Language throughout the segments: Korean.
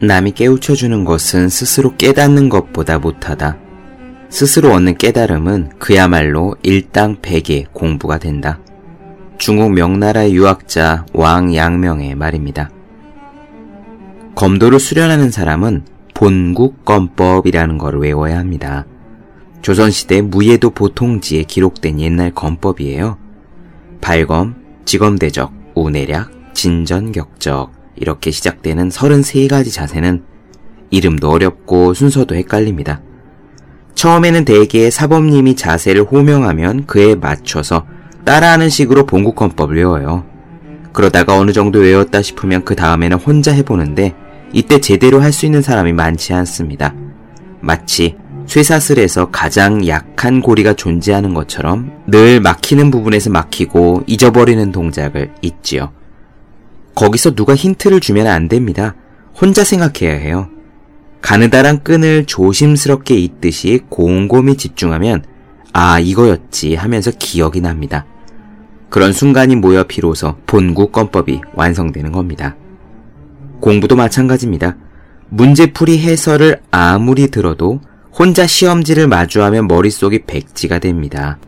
남이 깨우쳐주는 것은 스스로 깨닫는 것보다 못하다. 스스로 얻는 깨달음은 그야말로 일당백의 공부가 된다. 중국 명나라의 유학자 왕 양명의 말입니다. 검도를 수련하는 사람은 본국검법이라는 것을 외워야 합니다. 조선시대 무예도 보통지에 기록된 옛날 검법이에요. 발검, 지검대적, 우내략, 진전격적 이렇게 시작되는 33가지 자세는 이름도 어렵고 순서도 헷갈립니다. 처음에는 대개 사범님이 자세를 호명하면 그에 맞춰서 따라하는 식으로 본국헌법을 외워요. 그러다가 어느 정도 외웠다 싶으면 그 다음에는 혼자 해보는데 이때 제대로 할 수 있는 사람이 많지 않습니다. 마치 쇠사슬에서 가장 약한 고리가 존재하는 것처럼 늘 막히는 부분에서 막히고 잊어버리는 동작을 잊지요. 거기서 누가 힌트를 주면 안 됩니다. 혼자 생각해야 해요. 가느다란 끈을 조심스럽게 잇듯이 곰곰이 집중하면 아 이거였지 하면서 기억이 납니다. 그런 순간이 모여 비로소 본국권법이 완성되는 겁니다. 공부도 마찬가지입니다. 문제풀이 해설을 아무리 들어도 혼자 시험지를 마주하면 머릿속이 백지가 됩니다.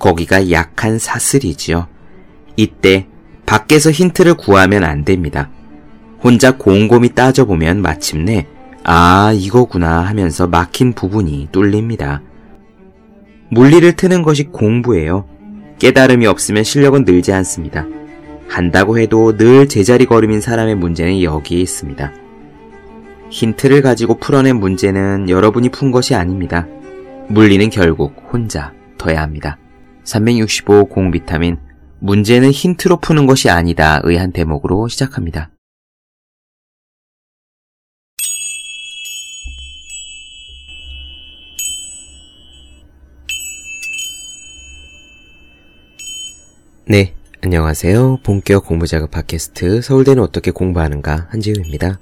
거기가 약한 사슬이지요. 이때 밖에서 힌트를 구하면 안 됩니다. 혼자 곰곰이 따져보면 마침내 아, 이거구나 하면서 막힌 부분이 뚫립니다. 물리를 트는 것이 공부예요. 깨달음이 없으면 실력은 늘지 않습니다. 한다고 해도 늘 제자리 걸음인 사람의 문제는 여기에 있습니다. 힌트를 가지고 풀어낸 문제는 여러분이 푼 것이 아닙니다. 물리는 결국 혼자 둬야 합니다. 365 공비타민 문제는 힌트로 푸는 것이 아니다 의 한 대목으로 시작합니다. 네, 안녕하세요. 본격 공부작업 팟캐스트 서울대는 어떻게 공부하는가 한지우입니다.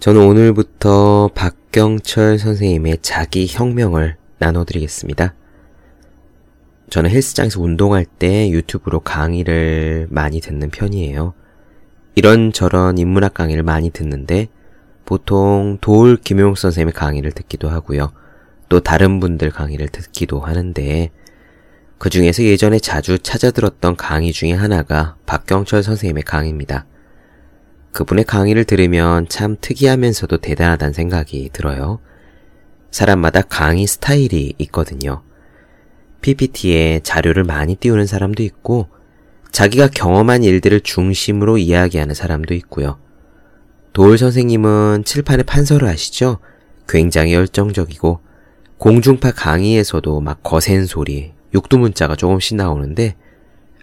저는 오늘부터 박경철 선생님의 자기 혁명을 나눠드리겠습니다. 저는 헬스장에서 운동할 때 유튜브로 강의를 많이 듣는 편이에요. 이런저런 인문학 강의를 많이 듣는데 보통 도울 김용 선생님의 강의를 듣기도 하고요. 또 다른 분들 강의를 듣기도 하는데 그 중에서 예전에 자주 찾아 들었던 강의 중에 하나가 박경철 선생님의 강의입니다. 그분의 강의를 들으면 참 특이하면서도 대단하다는 생각이 들어요. 사람마다 강의 스타일이 있거든요. PPT에 자료를 많이 띄우는 사람도 있고, 자기가 경험한 일들을 중심으로 이야기하는 사람도 있고요. 도울 선생님은 칠판에 판서를 하시죠? 굉장히 열정적이고, 공중파 강의에서도 막 거센 소리, 육두문자가 조금씩 나오는데,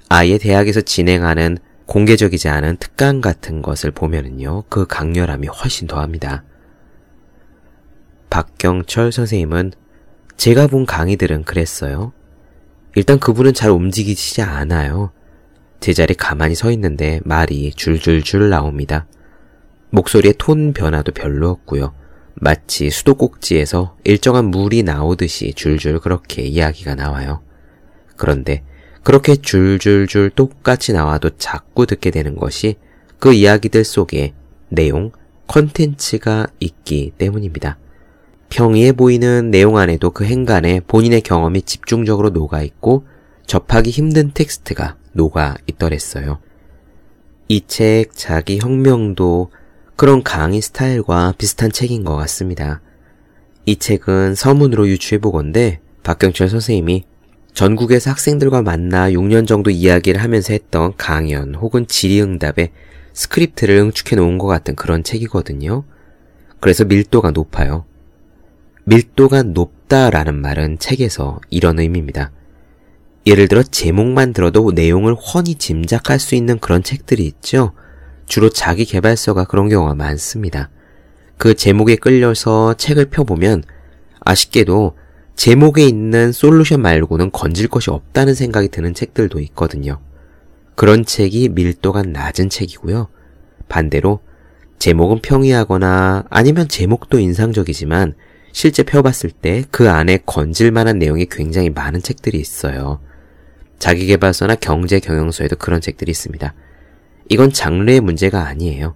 아예 대학에서 진행하는 공개적이지 않은 특강 같은 것을 보면은요, 그 강렬함이 훨씬 더합니다. 박경철 선생님은 제가 본 강의들은 그랬어요. 일단 그분은 잘 움직이시지 않아요. 제자리 가만히 서 있는데 말이 줄줄줄 나옵니다. 목소리의 톤 변화도 별로 없고요. 마치 수도꼭지에서 일정한 물이 나오듯이 줄줄 그렇게 이야기가 나와요. 그런데 그렇게 줄줄줄 똑같이 나와도 자꾸 듣게 되는 것이 그 이야기들 속에 내용, 컨텐츠가 있기 때문입니다. 평이해 보이는 내용 안에도 그 행간에 본인의 경험이 집중적으로 녹아 있고 접하기 힘든 텍스트가 녹아 있더랬어요. 이 책 자기 혁명도 그런 강의 스타일과 비슷한 책인 것 같습니다. 이 책은 서문으로 유추해 보건데 박경철 선생님이 전국에서 학생들과 만나 6년 정도 이야기를 하면서 했던 강연 혹은 질의응답에 스크립트를 응축해 놓은 것 같은 그런 책이거든요. 그래서 밀도가 높아요. 밀도가 높다라는 말은 책에서 이런 의미입니다. 예를 들어 제목만 들어도 내용을 훤히 짐작할 수 있는 그런 책들이 있죠. 주로 자기 개발서가 그런 경우가 많습니다. 그 제목에 끌려서 책을 펴보면 아쉽게도 제목에 있는 솔루션 말고는 건질 것이 없다는 생각이 드는 책들도 있거든요. 그런 책이 밀도가 낮은 책이고요. 반대로 제목은 평이하거나 아니면 제목도 인상적이지만 실제 펴봤을 때 그 안에 건질 만한 내용이 굉장히 많은 책들이 있어요. 자기개발서나 경제 경영서에도 그런 책들이 있습니다. 이건 장르의 문제가 아니에요.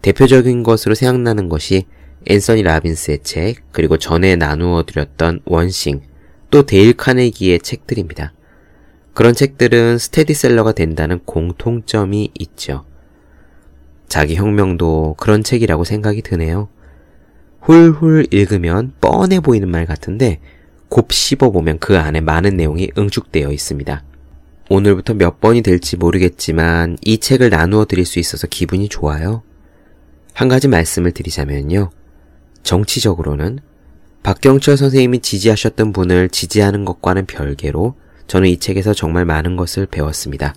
대표적인 것으로 생각나는 것이 앤서니 라빈스의 책, 그리고 전에 나누어 드렸던 원싱, 또 데일 카네기의 책들입니다. 그런 책들은 스테디셀러가 된다는 공통점이 있죠. 자기 혁명도 그런 책이라고 생각이 드네요. 훌훌 읽으면 뻔해 보이는 말 같은데 곱 씹어 보면 그 안에 많은 내용이 응축되어 있습니다. 오늘부터 몇 번이 될지 모르겠지만 이 책을 나누어 드릴 수 있어서 기분이 좋아요. 한 가지 말씀을 드리자면요. 정치적으로는 박경철 선생님이 지지하셨던 분을 지지하는 것과는 별개로 저는 이 책에서 정말 많은 것을 배웠습니다.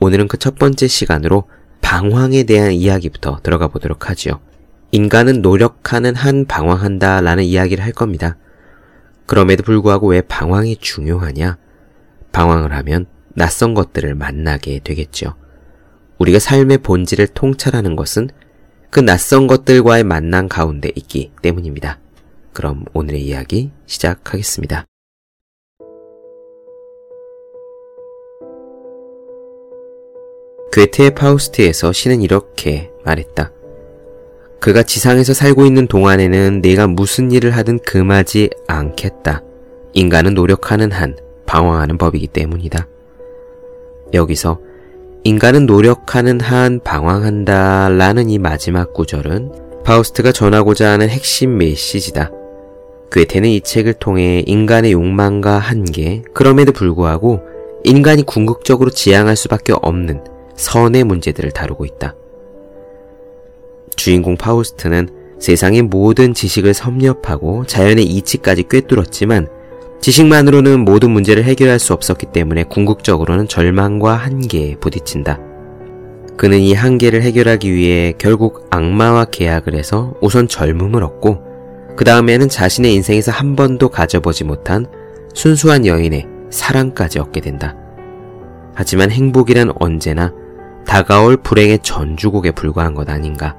오늘은 그 첫 번째 시간으로 방황에 대한 이야기부터 들어가 보도록 하지요. 인간은 노력하는 한 방황한다 라는 이야기를 할 겁니다. 그럼에도 불구하고 왜 방황이 중요하냐? 방황을 하면 낯선 것들을 만나게 되겠죠. 우리가 삶의 본질을 통찰하는 것은 그 낯선 것들과의 만남 가운데 있기 때문입니다. 그럼 오늘의 이야기 시작하겠습니다. 괴테의 파우스트에서 신은 이렇게 말했다. 그가 지상에서 살고 있는 동안에는 내가 무슨 일을 하든 금하지 않겠다. 인간은 노력하는 한 방황하는 법이기 때문이다. 여기서 인간은 노력하는 한 방황한다 라는 이 마지막 구절은 파우스트가 전하고자 하는 핵심 메시지다. 괴테는 이 책을 통해 인간의 욕망과 한계, 그럼에도 불구하고 인간이 궁극적으로 지향할 수밖에 없는 선의 문제들을 다루고 있다. 주인공 파우스트는 세상의 모든 지식을 섭렵하고 자연의 이치까지 꿰뚫었지만 지식만으로는 모든 문제를 해결할 수 없었기 때문에 궁극적으로는 절망과 한계에 부딪힌다. 그는 이 한계를 해결하기 위해 결국 악마와 계약을 해서 우선 젊음을 얻고 그 다음에는 자신의 인생에서 한 번도 가져보지 못한 순수한 여인의 사랑까지 얻게 된다. 하지만 행복이란 언제나 다가올 불행의 전주곡에 불과한 것 아닌가.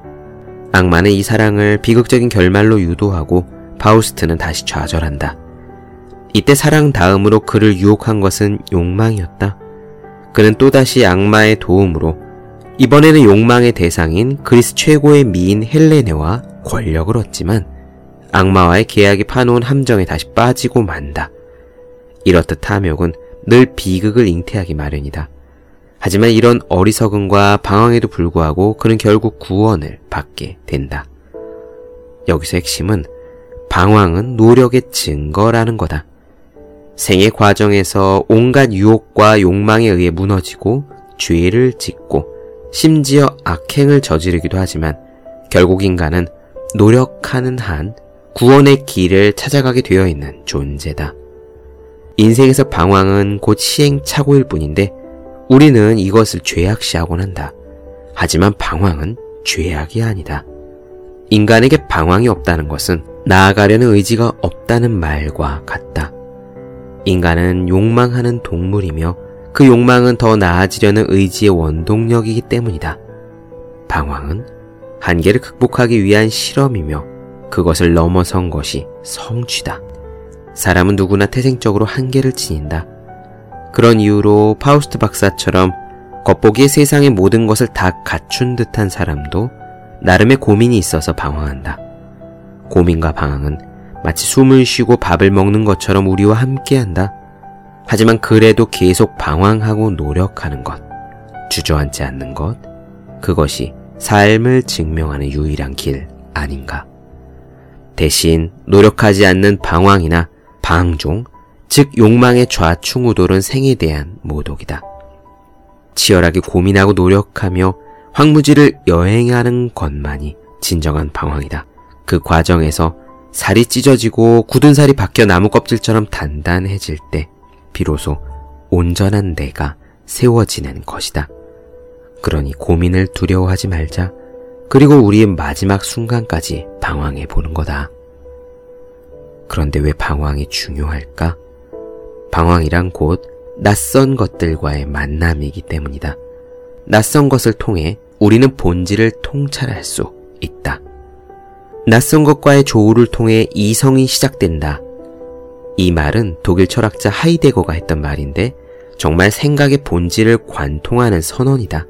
악마는 이 사랑을 비극적인 결말로 유도하고 바우스트는 다시 좌절한다. 이때 사랑 다음으로 그를 유혹한 것은 욕망이었다. 그는 또다시 악마의 도움으로 이번에는 욕망의 대상인 그리스 최고의 미인 헬레네와 권력을 얻지만 악마와의 계약이 파놓은 함정에 다시 빠지고 만다. 이렇듯 탐욕은 늘 비극을 잉태하기 마련이다. 하지만 이런 어리석음과 방황에도 불구하고 그는 결국 구원을 받게 된다. 여기서 핵심은 방황은 노력의 증거라는 거다. 생의 과정에서 온갖 유혹과 욕망에 의해 무너지고 죄를 짓고 심지어 악행을 저지르기도 하지만 결국 인간은 노력하는 한 구원의 길을 찾아가게 되어 있는 존재다. 인생에서 방황은 곧 시행착오일 뿐인데 우리는 이것을 죄악시하곤 한다. 하지만 방황은 죄악이 아니다. 인간에게 방황이 없다는 것은 나아가려는 의지가 없다는 말과 같다. 인간은 욕망하는 동물이며 그 욕망은 더 나아지려는 의지의 원동력이기 때문이다. 방황은 한계를 극복하기 위한 실험이며 그것을 넘어선 것이 성취다. 사람은 누구나 태생적으로 한계를 지닌다. 그런 이유로 파우스트 박사처럼 겉보기에 세상의 모든 것을 다 갖춘 듯한 사람도 나름의 고민이 있어서 방황한다. 고민과 방황은 마치 숨을 쉬고 밥을 먹는 것처럼 우리와 함께한다. 하지만 그래도 계속 방황하고 노력하는 것, 주저앉지 않는 것, 그것이 삶을 증명하는 유일한 길 아닌가. 대신 노력하지 않는 방황이나 방종, 즉 욕망의 좌충우돌은 생에 대한 모독이다. 치열하게 고민하고 노력하며 황무지를 여행하는 것만이 진정한 방황이다. 그 과정에서 살이 찢어지고 굳은 살이 바뀌어 나무 껍질처럼 단단해질 때 비로소 온전한 내가 세워지는 것이다. 그러니 고민을 두려워하지 말자. 그리고 우리의 마지막 순간까지 방황해 보는 거다. 그런데 왜 방황이 중요할까? 방황이란 곧 낯선 것들과의 만남이기 때문이다. 낯선 것을 통해 우리는 본질을 통찰할 수 있다. 낯선 것과의 조우를 통해 이성이 시작된다. 이 말은 독일 철학자 하이데거가 했던 말인데 정말 생각의 본질을 관통하는 선언이다.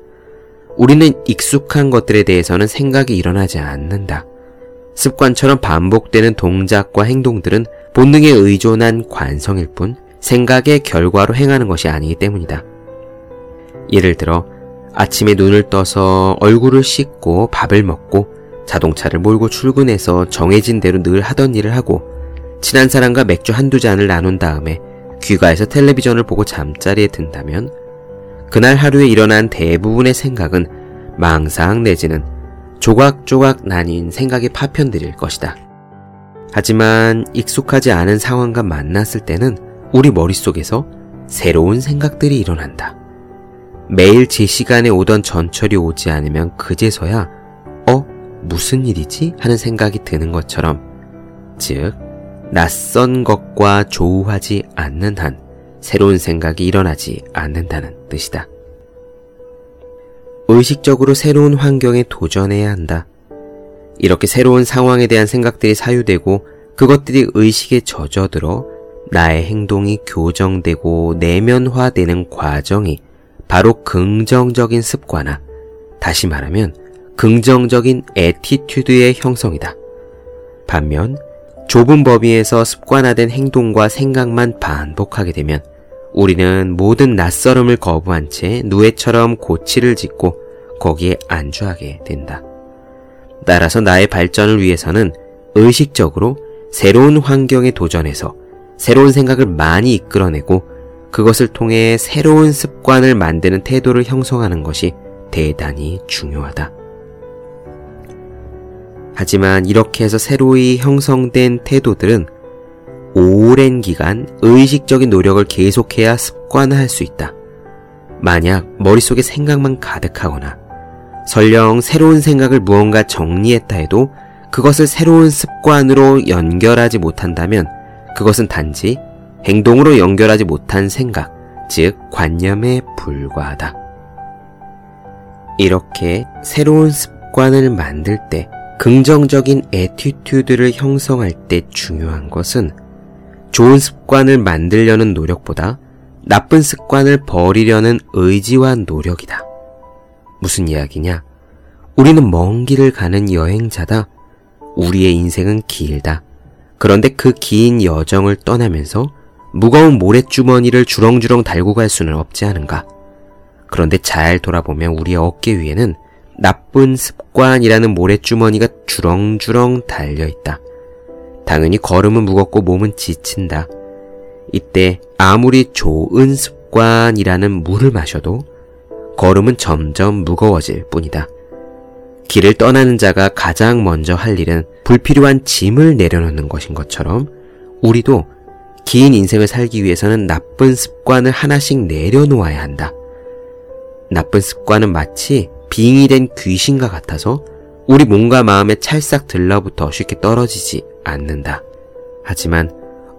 우리는 익숙한 것들에 대해서는 생각이 일어나지 않는다. 습관처럼 반복되는 동작과 행동들은 본능에 의존한 관성일 뿐 생각의 결과로 행하는 것이 아니기 때문이다. 예를 들어 아침에 눈을 떠서 얼굴을 씻고 밥을 먹고 자동차를 몰고 출근해서 정해진 대로 늘 하던 일을 하고 친한 사람과 맥주 한두 잔을 나눈 다음에 귀가해서 텔레비전을 보고 잠자리에 든다면 그날 하루에 일어난 대부분의 생각은 망상 내지는 조각조각 나뉜 생각의 파편들일 것이다. 하지만 익숙하지 않은 상황과 만났을 때는 우리 머릿속에서 새로운 생각들이 일어난다. 매일 제 시간에 오던 전철이 오지 않으면 그제서야 어? 무슨 일이지? 하는 생각이 드는 것처럼 즉 낯선 것과 조우하지 않는 한 새로운 생각이 일어나지 않는다는 뜻이다. 의식적으로 새로운 환경에 도전해야 한다. 이렇게 새로운 상황에 대한 생각들이 사유되고 그것들이 의식에 젖어들어 나의 행동이 교정되고 내면화되는 과정이 바로 긍정적인 습관화, 다시 말하면 긍정적인 attitude의 형성이다. 반면 좁은 범위에서 습관화된 행동과 생각만 반복하게 되면 우리는 모든 낯설음을 거부한 채 누에처럼 고치를 짓고 거기에 안주하게 된다. 따라서 나의 발전을 위해서는 의식적으로 새로운 환경에 도전해서 새로운 생각을 많이 이끌어내고 그것을 통해 새로운 습관을 만드는 태도를 형성하는 것이 대단히 중요하다. 하지만 이렇게 해서 새로이 형성된 태도들은 오랜 기간 의식적인 노력을 계속해야 습관화할 수 있다. 만약 머릿속에 생각만 가득하거나 설령 새로운 생각을 무언가 정리했다 해도 그것을 새로운 습관으로 연결하지 못한다면 그것은 단지 행동으로 연결하지 못한 생각, 즉 관념에 불과하다. 이렇게 새로운 습관을 만들 때 긍정적인 attitude를 형성할 때 중요한 것은 좋은 습관을 만들려는 노력보다 나쁜 습관을 버리려는 의지와 노력이다. 무슨 이야기냐? 우리는 먼 길을 가는 여행자다. 우리의 인생은 길다. 그런데 그 긴 여정을 떠나면서 무거운 모래주머니를 주렁주렁 달고 갈 수는 없지 않은가? 그런데 잘 돌아보면 우리의 어깨 위에는 나쁜 습관이라는 모래주머니가 주렁주렁 달려있다. 당연히 걸음은 무겁고 몸은 지친다. 이때 아무리 좋은 습관이라는 물을 마셔도 걸음은 점점 무거워질 뿐이다. 길을 떠나는 자가 가장 먼저 할 일은 불필요한 짐을 내려놓는 것인 것처럼 우리도 긴 인생을 살기 위해서는 나쁜 습관을 하나씩 내려놓아야 한다. 나쁜 습관은 마치 빙이 된 귀신과 같아서 우리 몸과 마음에 찰싹 들러붙어 쉽게 떨어지지 않는다. 하지만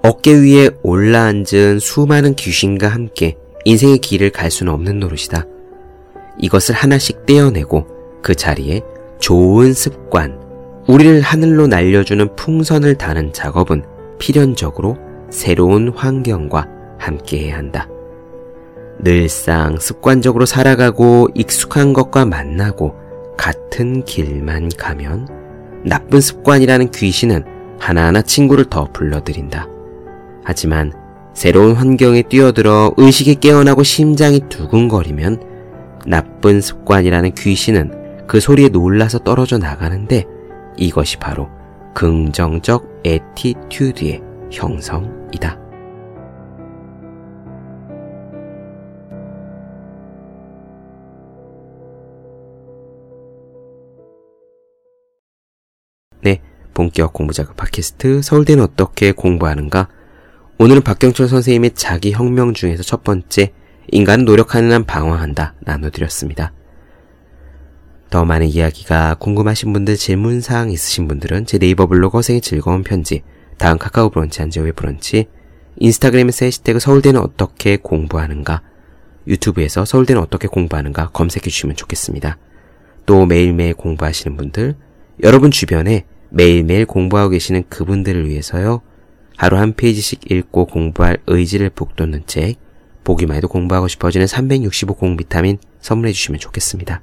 어깨 위에 올라앉은 수많은 귀신과 함께 인생의 길을 갈 수는 없는 노릇이다. 이것을 하나씩 떼어내고 그 자리에 좋은 습관, 우리를 하늘로 날려주는 풍선을 다는 작업은 필연적으로 새로운 환경과 함께해야 한다. 늘상 습관적으로 살아가고 익숙한 것과 만나고 같은 길만 가면 나쁜 습관이라는 귀신은 하나하나 친구를 더 불러들인다. 하지만 새로운 환경에 뛰어들어 의식이 깨어나고 심장이 두근거리면 나쁜 습관이라는 귀신은 그 소리에 놀라서 떨어져 나가는데 이것이 바로 긍정적 attitude의 형성이다. 네, 본격 공부작업 팟캐스트 서울대는 어떻게 공부하는가? 오늘은 박경철 선생님의 자기 혁명 중에서 첫 번째 인간은 노력하는 한 방황한다 나눠드렸습니다. 더 많은 이야기가 궁금하신 분들 질문사항 있으신 분들은 제 네이버 블로그 허생의 즐거운 편지 다음 카카오 브런치 안재호의 브런치 인스타그램에서 해시태그 서울대는 어떻게 공부하는가 유튜브에서 서울대는 어떻게 공부하는가 검색해 주시면 좋겠습니다. 또 매일매일 공부하시는 분들 여러분 주변에 매일매일 공부하고 계시는 그분들을 위해서요. 하루 한 페이지씩 읽고 공부할 의지를 북돋는 책 보기만 해도 공부하고 싶어지는 365 공비타민 선물해 주시면 좋겠습니다.